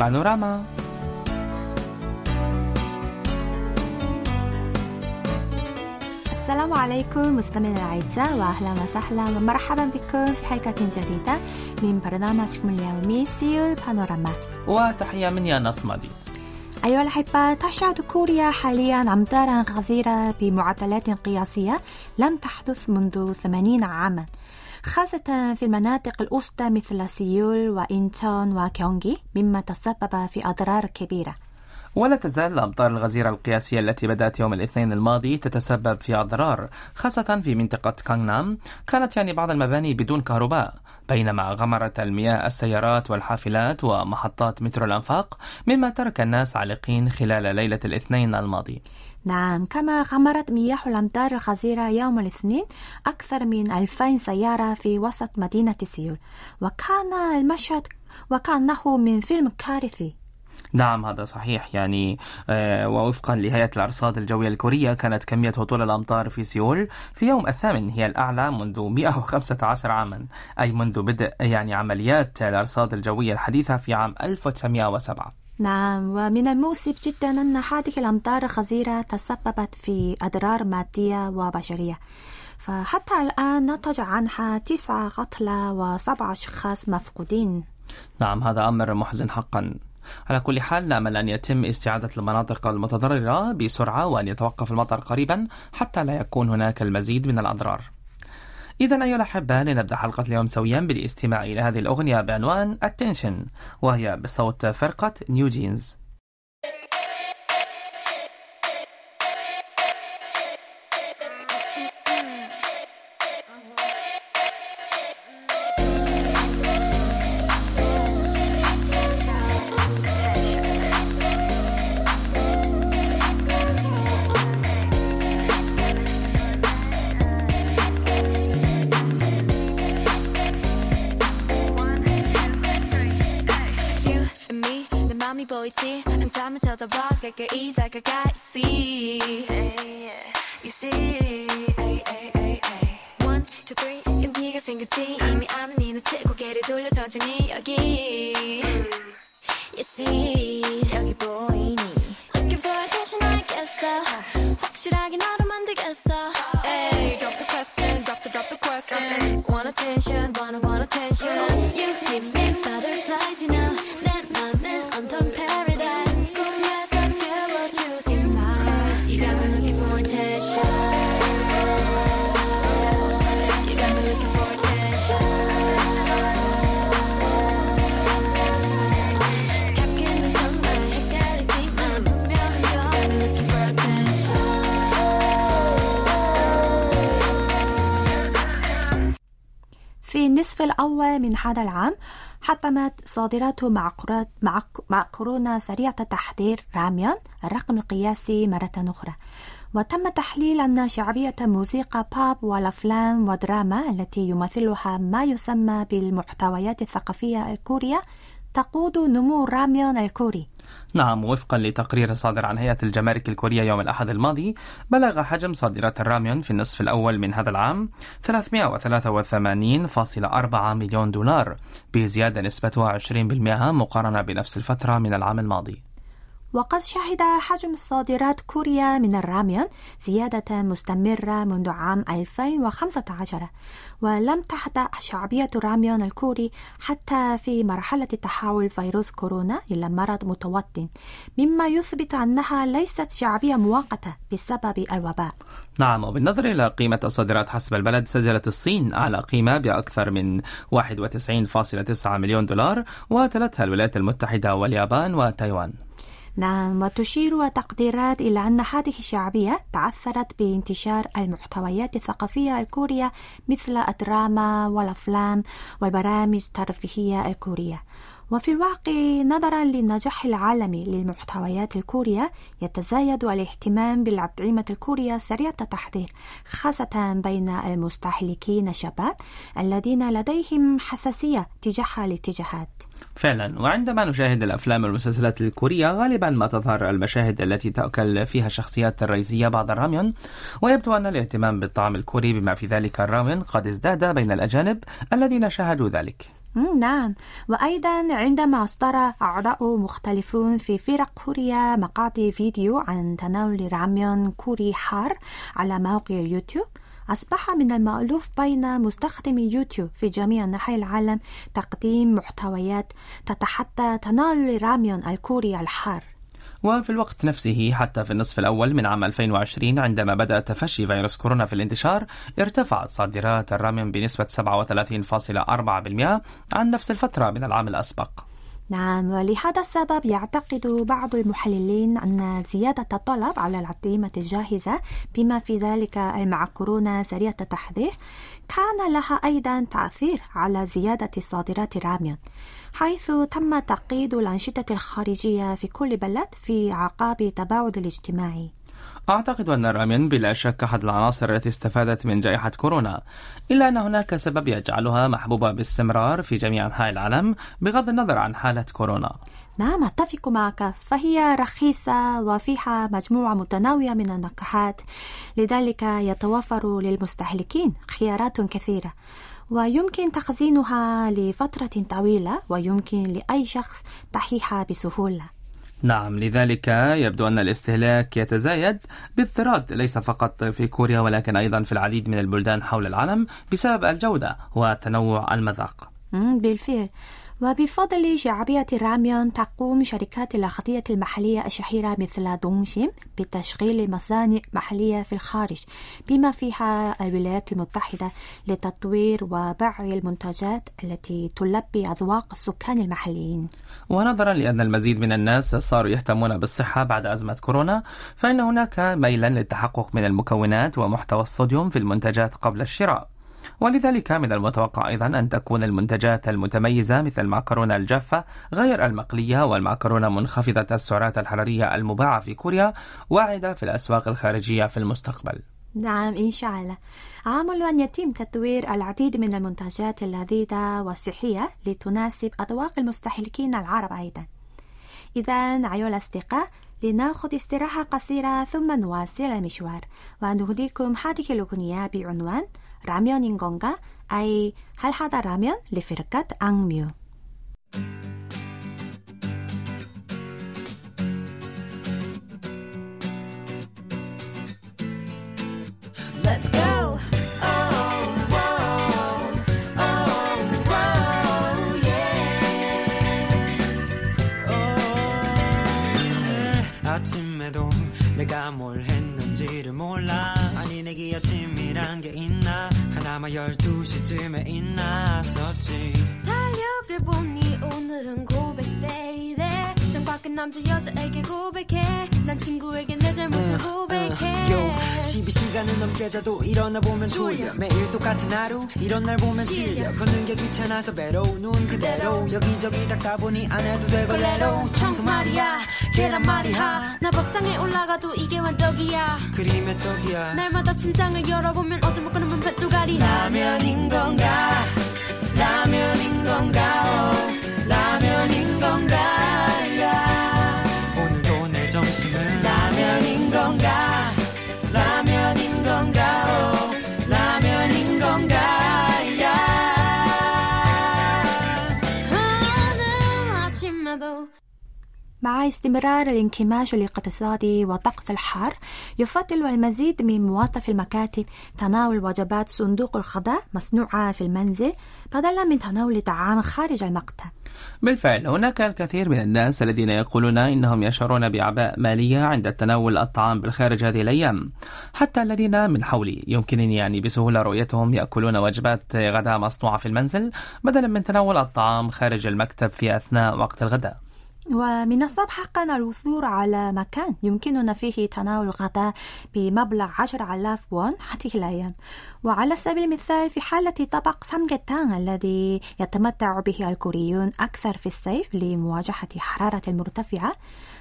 بانوراما السلام عليكم مستمعينا الأعزاء وأهلا وسهلا. ومرحبا بكم في حلقة جديدة من برنامجكم اليومي سيول بانوراما. وتحية من يانس مادي أيها الأحبة تشهد كوريا حاليا أمطارا غزيرة بمعدلات قياسية لم تحدث منذ 80 عاما. خاصة في المناطق الوسطى مثل سيول وإنشون وكيونغي مما تسبب في أضرار كبيرة. ولا تزال الأمطار الغزيرة القياسية التي بدأت يوم الاثنين الماضي تتسبب في أضرار خاصة في منطقة كانغنام. كانت يعني بعض المباني بدون كهرباء بينما غمرت المياه السيارات والحافلات ومحطات مترو الأنفاق مما ترك الناس عالقين خلال ليلة الاثنين الماضي. نعم كما غمرت مياه الأمطار الغزيرة يوم الاثنين أكثر من 2000 سيارة في وسط مدينة سيول. وكان المشهد وكأنه من فيلم كارثي. نعم هذا صحيح. يعني آه، ووفقا لهيئة الأرصاد الجوية الكورية كانت كمية هطول الأمطار في سيول في يوم الثامن هي الأعلى منذ 115 عاما أي منذ بدء يعني عمليات الأرصاد الجوية الحديثة في عام 1907 نعم ومن المؤسف جدا أن هذه الأمطار الغزيرة تسببت في أضرار مادية وبشرية. فحتى الآن نتج عنها تسعة قتلى وسبعة أشخاص مفقودين. نعم هذا أمر محزن حقا. على كل حال نأمل أن يتم استعادة المناطق المتضررة بسرعة وأن يتوقف المطر قريبا حتى لا يكون هناك المزيد من الأضرار. إذا أيها الأحبة لنبدأ حلقة اليوم سويا بالاستماع إلى هذه الأغنية بعنوان Attention وهي بصوت فرقة نيو جينز 한참을 쳐다봐 가까이 다가가 You see You see One, two, three 용기가 생겼지 이미 아는 이 눈치 고 개를 돌려 천천히 여기 You see 여기 보이니 Looking for attention I guess so 확실하게 너로 만들겠어 Hey, drop the question, drop the drop the question Want attention, wanna want في النصف الأول من هذا العام حطمت صادرات معقولون سريعة التحضير راميون الرقم القياسي مرة أخرى. وتم تحليل أن شعبية موسيقى باب والأفلام ودراما التي يمثلها ما يسمى بالمحتويات الثقافية الكورية تقود نمو راميون الكوري. نعم وفقا لتقرير صادر عن هيئة الجمارك الكورية يوم الأحد الماضي بلغ حجم صادرات الراميون في النصف الأول من هذا العام 383.4 مليون دولار بزيادة نسبتها 20% مقارنة بنفس الفترة من العام الماضي. وقد شهد حجم صادرات كوريا من الراميون زيادة مستمرة منذ عام 2015 ولم تهدأ شعبية الراميون الكوري حتى في مرحلة تحول فيروس كورونا إلى مرض متوطن مما يثبت أنها ليست شعبية مؤقتة بسبب الوباء. نعم وبالنظر إلى قيمة الصادرات حسب البلد سجلت الصين أعلى قيمة بأكثر من 91.9 مليون دولار وتلتها الولايات المتحدة واليابان وتايوان. نعم وتشير التقديرات إلى أن هذه الشعبية تأثرت بانتشار المحتويات الثقافية الكورية مثل الدراما والأفلام والبرامج الترفيهية الكورية. وفي الواقع نظرا للنجاح العالمي للمحتويات الكورية يتزايد الاهتمام بالأطعمة الكورية سريعة التحضير خاصة بين المستهلكين الشباب الذين لديهم حساسية تجاه الاتجاهات. فعلا. وعندما نشاهد الأفلام والمسلسلات الكورية غالبا ما تظهر المشاهد التي تأكل فيها الشخصيات الرئيسية بعض الراميون. ويبدو أن الاهتمام بالطعام الكوري بما في ذلك الراميون قد ازداد بين الأجانب الذين شاهدوا ذلك. نعم. وأيضا عندما أصدر أعضاء مختلفون في فرق كوريا مقاطع فيديو عن تناول راميون كوري حار على موقع يوتيوب أصبح من المألوف بين مستخدمي يوتيوب في جميع أنحاء العالم تقديم محتويات تتحدى تناول راميون الكوري الحار. وفي الوقت نفسه حتى في النصف الأول من عام 2020 عندما بدأ تفشي فيروس كورونا في الانتشار ارتفعت صادرات الراميون بنسبة 37.4% عن نفس الفترة من العام الأسبق. نعم ولهذا السبب يعتقد بعض المحللين أن زيادة الطلب على الأطعمة الجاهزة بما في ذلك المعكرونة سريعة التحضير كان لها أيضا تأثير على زيادة صادرات الراميون حيث تم تقييد الأنشطة الخارجية في كل بلد في عقاب التباعد الاجتماعي. أعتقد أن الرامين بلا شك أحد العناصر التي استفادت من جائحة كورونا إلا أن هناك سبب يجعلها محبوبة باستمرار في جميع أنحاء العالم بغض النظر عن حالة كورونا. نعم أتفق معك. فهي رخيصة وفيها مجموعة متنوعة من النكهات لذلك يتوفر للمستهلكين خيارات كثيرة. ويمكن تخزينها لفترة طويلة ويمكن لأي شخص تحييها بسهولة. نعم لذلك يبدو أن الاستهلاك يتزايد باضطراد ليس فقط في كوريا ولكن أيضا في العديد من البلدان حول العالم بسبب الجودة وتنوع المذاق. بالفعل. وبفضل شعبية الراميون تقوم شركات الأغذية المحلية الشهيرة مثل دونشيم بتشغيل مصانع محلية في الخارج بما فيها الولايات المتحدة لتطوير وبيع المنتجات التي تلبي أذواق السكان المحليين. ونظرا لأن المزيد من الناس صاروا يهتمون بالصحة بعد أزمة كورونا فإن هناك ميلا للتحقق من المكونات ومحتوى الصوديوم في المنتجات قبل الشراء. ولذلك من المتوقع أيضا أن تكون المنتجات المتميزة مثل المعكرونة الجافة غير المقلية والمعكرونة منخفضة السعرات الحرارية المباعة في كوريا واعدة في الأسواق الخارجية في المستقبل. نعم إن شاء الله. عمل أن يتم تطوير العديد من المنتجات اللذيذة والصحية لتناسب أذواق المستهلكين العرب أيضا. إذا أيها الأصدقاء لنأخذ استراحة قصيرة ثم نواصل المشوار. ونهديكم هذه الأغنية بعنوان 라면인 건가? 아이 할하다 라면 리필갓 악뮤. Let's. 남자 여자에게 고백해. 난 친구에게 내 잘못을 고백해. 요 12시간을 넘게 자도 일어나 보면 졸려. 매일 똑같은 하루 이런 날 보면 질려. 걷는 게 귀찮아서 배로 눈 그대로. 여기저기 닦다 보니 안 해도 돼 벌레로 청소 말이야. 계란 말이야. 나 밥상에 올라가도 이게 완벽이야. 그림의 떡이야. 날마다 침장을 열어보면 어제 먹고 남은 뱃조가리 라면인 건가? 라면인 건가? 오, 라면인 건가 건가 라면인 건가 오, 라면인 건가 야. 오늘 아침에도 مع استمرار الانكماش الاقتصادي وطقس الحار يفضل المزيد من موظفي المكاتب تناول وجبات صندوق الغداء مصنوعة في المنزل بدلا من تناول طعام خارج المقتل بالفعل هناك الكثير من الناس الذين يقولون إنهم يشعرون بأعباء مالية عند تناول الطعام بالخارج هذه الأيام. حتى الذين من حولي يمكنني يعني بسهولة رؤيتهم يأكلون وجبات غداء مصنوعة في المنزل بدلا من تناول الطعام خارج المكتب في أثناء وقت الغداء. ومن الصعب حقا الوثور على مكان يمكننا فيه تناول الغداء بمبلغ 10,000 وون هذه الأيام وعلى سبيل المثال في حالة طبق سامجيتان الذي يتمتع به الكوريون أكثر في الصيف لمواجهة حرارة المرتفعة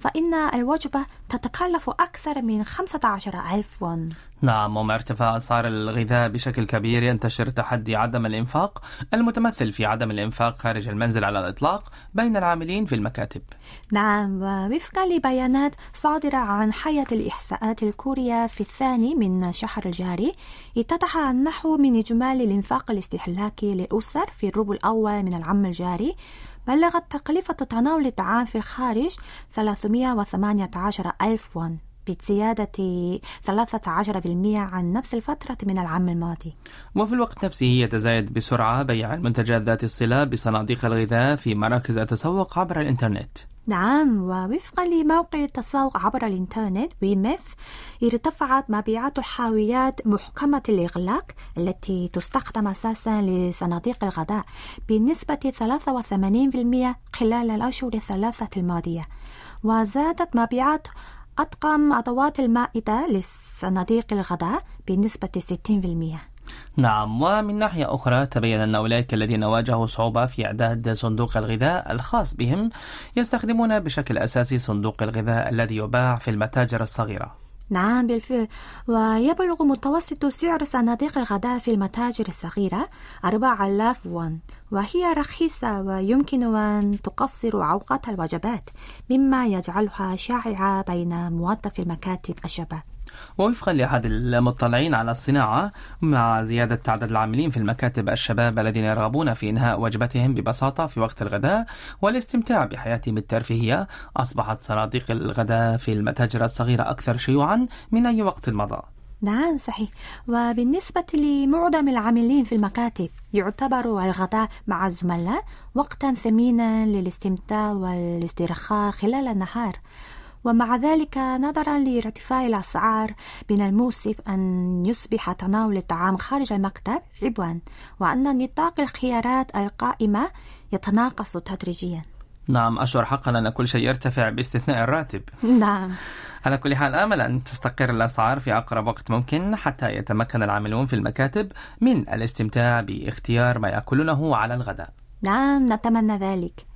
فإن الوجبة تتكلف أكثر من 15 ألف وون نعم ومع ارتفاع أسعار الغذاء بشكل كبير ينتشر تحدي عدم الإنفاق المتمثل في عدم الإنفاق خارج المنزل على الإطلاق بين العاملين في المكاتب. نعم ووفقا لبيانات صادرة عن حياة الإحصاءات الكورية في الثاني من الشهر الجاري اتضح النحو من إجمالي الإنفاق الاستهلاكي للأسر في الربع الأول من العام الجاري بلغت تكلفة تناول الطعام في الخارج 318 ألف وون بزيادة 13% عن نفس الفترة من العام الماضي. وفي الوقت نفسه يتزايد بسرعة بيع المنتجات ذات الصلة بصناديق الغذاء في مراكز التسوق عبر الإنترنت. نعم ووفقا لموقع التسوق عبر الإنترنت ويمف ارتفعت مبيعات الحاويات محكمة الإغلاق التي تستخدم أساسا لصناديق الغداء بنسبة 83% خلال الأشهر الثلاثة الماضية وزادت مبيعات أطقم أدوات المائدة لصناديق الغداء بنسبة 60%. نعم ومن ناحية أخرى تبين أن أولئك الذين واجهوا صعوبة في إعداد صندوق الغذاء الخاص بهم يستخدمون بشكل أساسي صندوق الغذاء الذي يباع في المتاجر الصغيرة. نعم بالفعل. ويبلغ متوسط سعر صناديق الغداء في المتاجر الصغيرة 4000 وون وهي رخيصة ويمكن أن تقصر أوقات الوجبات مما يجعلها شائعة بين موظفي المكاتب الشباب. ووفقا لأحد المطلعين على الصناعة مع زيادة عدد العاملين في المكاتب الشباب الذين يرغبون في إنهاء وجبتهم ببساطة في وقت الغداء والاستمتاع بحياتهم الترفيهية أصبحت صناديق الغداء في المتاجر الصغيرة أكثر شيوعا من أي وقت مضى. نعم صحيح. وبالنسبة لمعظم العاملين في المكاتب يعتبر الغداء مع الزملاء وقتا ثمينا للاستمتاع والاسترخاء خلال النهار. ومع ذلك نظرا لارتفاع الأسعار من المؤسف أن يصبح تناول الطعام خارج المكتب عبوا وأن نطاق الخيارات القائمة يتناقص تدريجيا. نعم أشعر حقا أن كل شيء يرتفع باستثناء الراتب. نعم. على كل حال آمل أن تستقر الأسعار في أقرب وقت ممكن حتى يتمكن العاملون في المكاتب من الاستمتاع باختيار ما يأكلونه على الغداء. نعم نتمنى ذلك.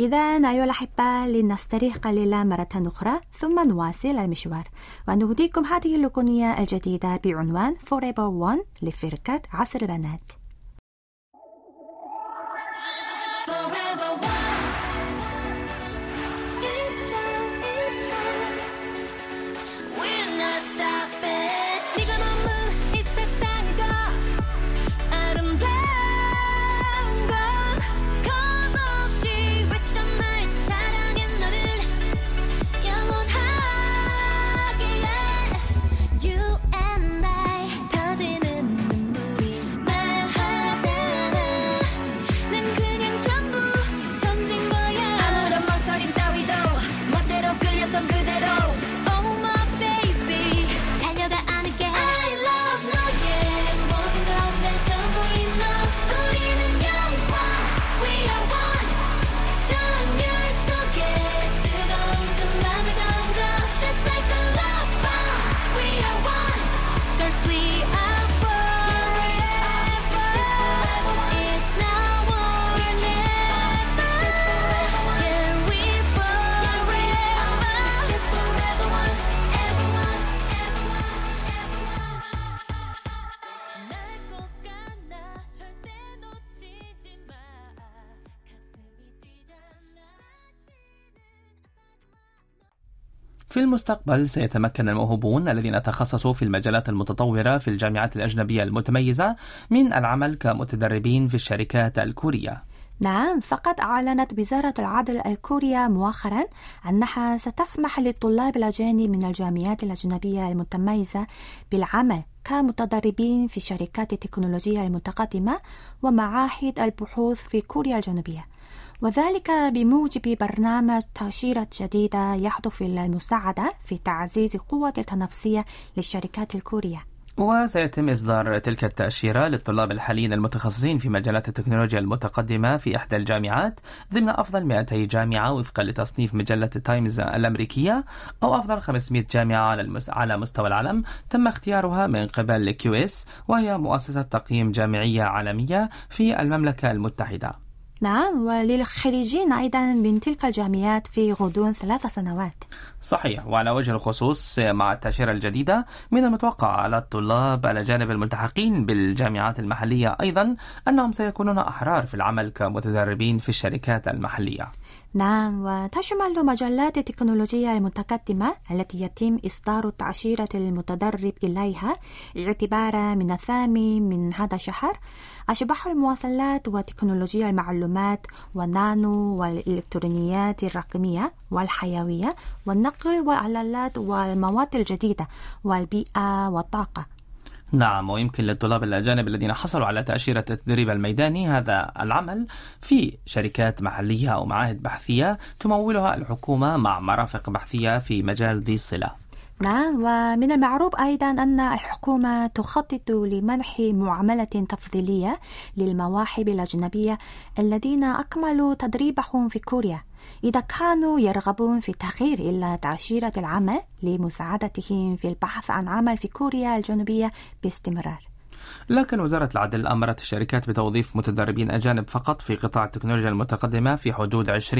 إذا أيها الأحبة لنستريح قليلا مرة أخرى ثم نواصل المشوار. ونهديكم هذه الأغنية الجديدة بعنوان Forever One لفرقة عصر البنات. المستقبل سيتمكن الموهوبون الذين تخصصوا في المجالات المتطورة في الجامعات الأجنبية المتميزة من العمل كمتدربين في الشركات الكورية. نعم فقد أعلنت وزارة العدل الكورية مؤخرا أنها ستسمح للطلاب الأجانب من الجامعات الأجنبية المتميزة بالعمل كمتدربين في شركات التكنولوجيا المتقدمة ومعاهد البحوث في كوريا الجنوبية. وذلك بموجب برنامج تأشيرة جديدة يهدف إلى المساعدة في تعزيز قوة التنافسية للشركات الكورية وسيتم إصدار تلك التأشيرة للطلاب الحاليين المتخصصين في مجالات التكنولوجيا المتقدمة في إحدى الجامعات ضمن أفضل 200 جامعة وفقا لتصنيف مجلة تايمز الأمريكية أو أفضل 500 جامعة على. على مستوى العالم تم اختيارها من قبل QS وهي مؤسسة تقييم جامعية عالمية في المملكة المتحدة نعم وللخريجين أيضا من تلك الجامعات في غضون ثلاث سنوات. صحيح وعلى وجه الخصوص مع التأشيرة الجديدة من المتوقع على الطلاب الأجانب الملتحقين بالجامعات المحلية أيضا أنهم سيكونون أحرار في العمل كمتدربين في الشركات المحلية. نعم وتشمل مجلات التكنولوجيا المتقدمة التي يتم إصدار تأشيرة المتدرب إليها اعتبارا من الثامن من هذا الشهر. أشباح المواصلات وتكنولوجيا المعلومات والنانو والإلكترونيات الرقمية والحيوية والنقل والآلات والمواد الجديدة والبيئة والطاقة. نعم ويمكن للطلاب الأجانب الذين حصلوا على تأشيرة التدريب الميداني هذا العمل في شركات محلية أو معاهد بحثية تمولها الحكومة مع مرافق بحثية في مجال ذي الصلة. نعم ومن المعروف أيضا أن الحكومة تخطط لمنح معاملة تفضيلية للمواهب الأجنبية الذين أكملوا تدريبهم في كوريا. إذا كانوا يرغبون في التغيير إلى تأشيرة العمل لمساعدتهم في البحث عن عمل في كوريا الجنوبية باستمرار. لكن وزارة العدل أمرت الشركات بتوظيف متدربين أجانب فقط في قطاع التكنولوجيا المتقدمة في حدود 20%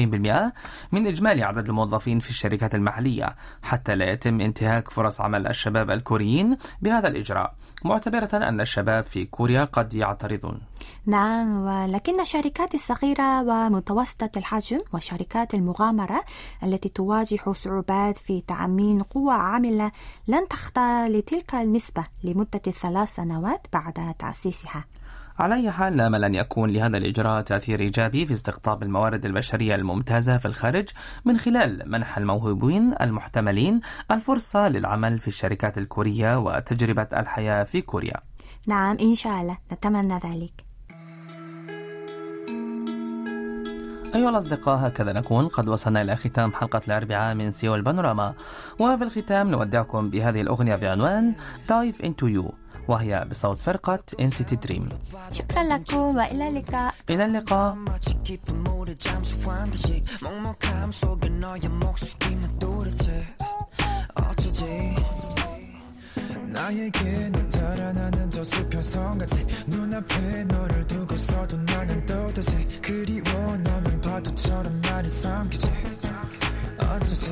من إجمالي عدد الموظفين في الشركات المحلية حتى لا يتم انتهاك فرص عمل الشباب الكوريين بهذا الإجراء. معتبرة أن الشباب في كوريا قد يعترضون. نعم ولكن الشركات الصغيرة ومتوسطة الحجم وشركات المغامرة التي تواجه صعوبات في تأمين قوة عاملة لن تخضع لتلك النسبة لمدة ثلاث سنوات بعد تأسيسها. على أي حال نامل أن يكون لهذا الإجراء تأثير إيجابي في استقطاب الموارد البشرية الممتازة في الخارج من خلال منح الموهوبين المحتملين الفرصة للعمل في الشركات الكورية وتجربة الحياة في كوريا. نعم إن شاء الله. نتمنى ذلك. أيها الأصدقاء هكذا نكون. قد وصلنا إلى ختام حلقة الأربعاء من سيول بانوراما. وفي الختام نودعكم بهذه الأغنية بعنوان Dive Into You. وهي بصوت فرقة NCT Dream شكرا لكم وإلى اللقاء إلى اللقاء 마치 깊은 물에 잠수한 듯이 먹먹함 속에 너의 목소리만 또렷해 어쩌지 나에게는 달아나는 저 수평선같이 눈앞에 너를 두고서도 나는 또다시 그리워 너는 파도처럼 나를 삼키지 어쩌지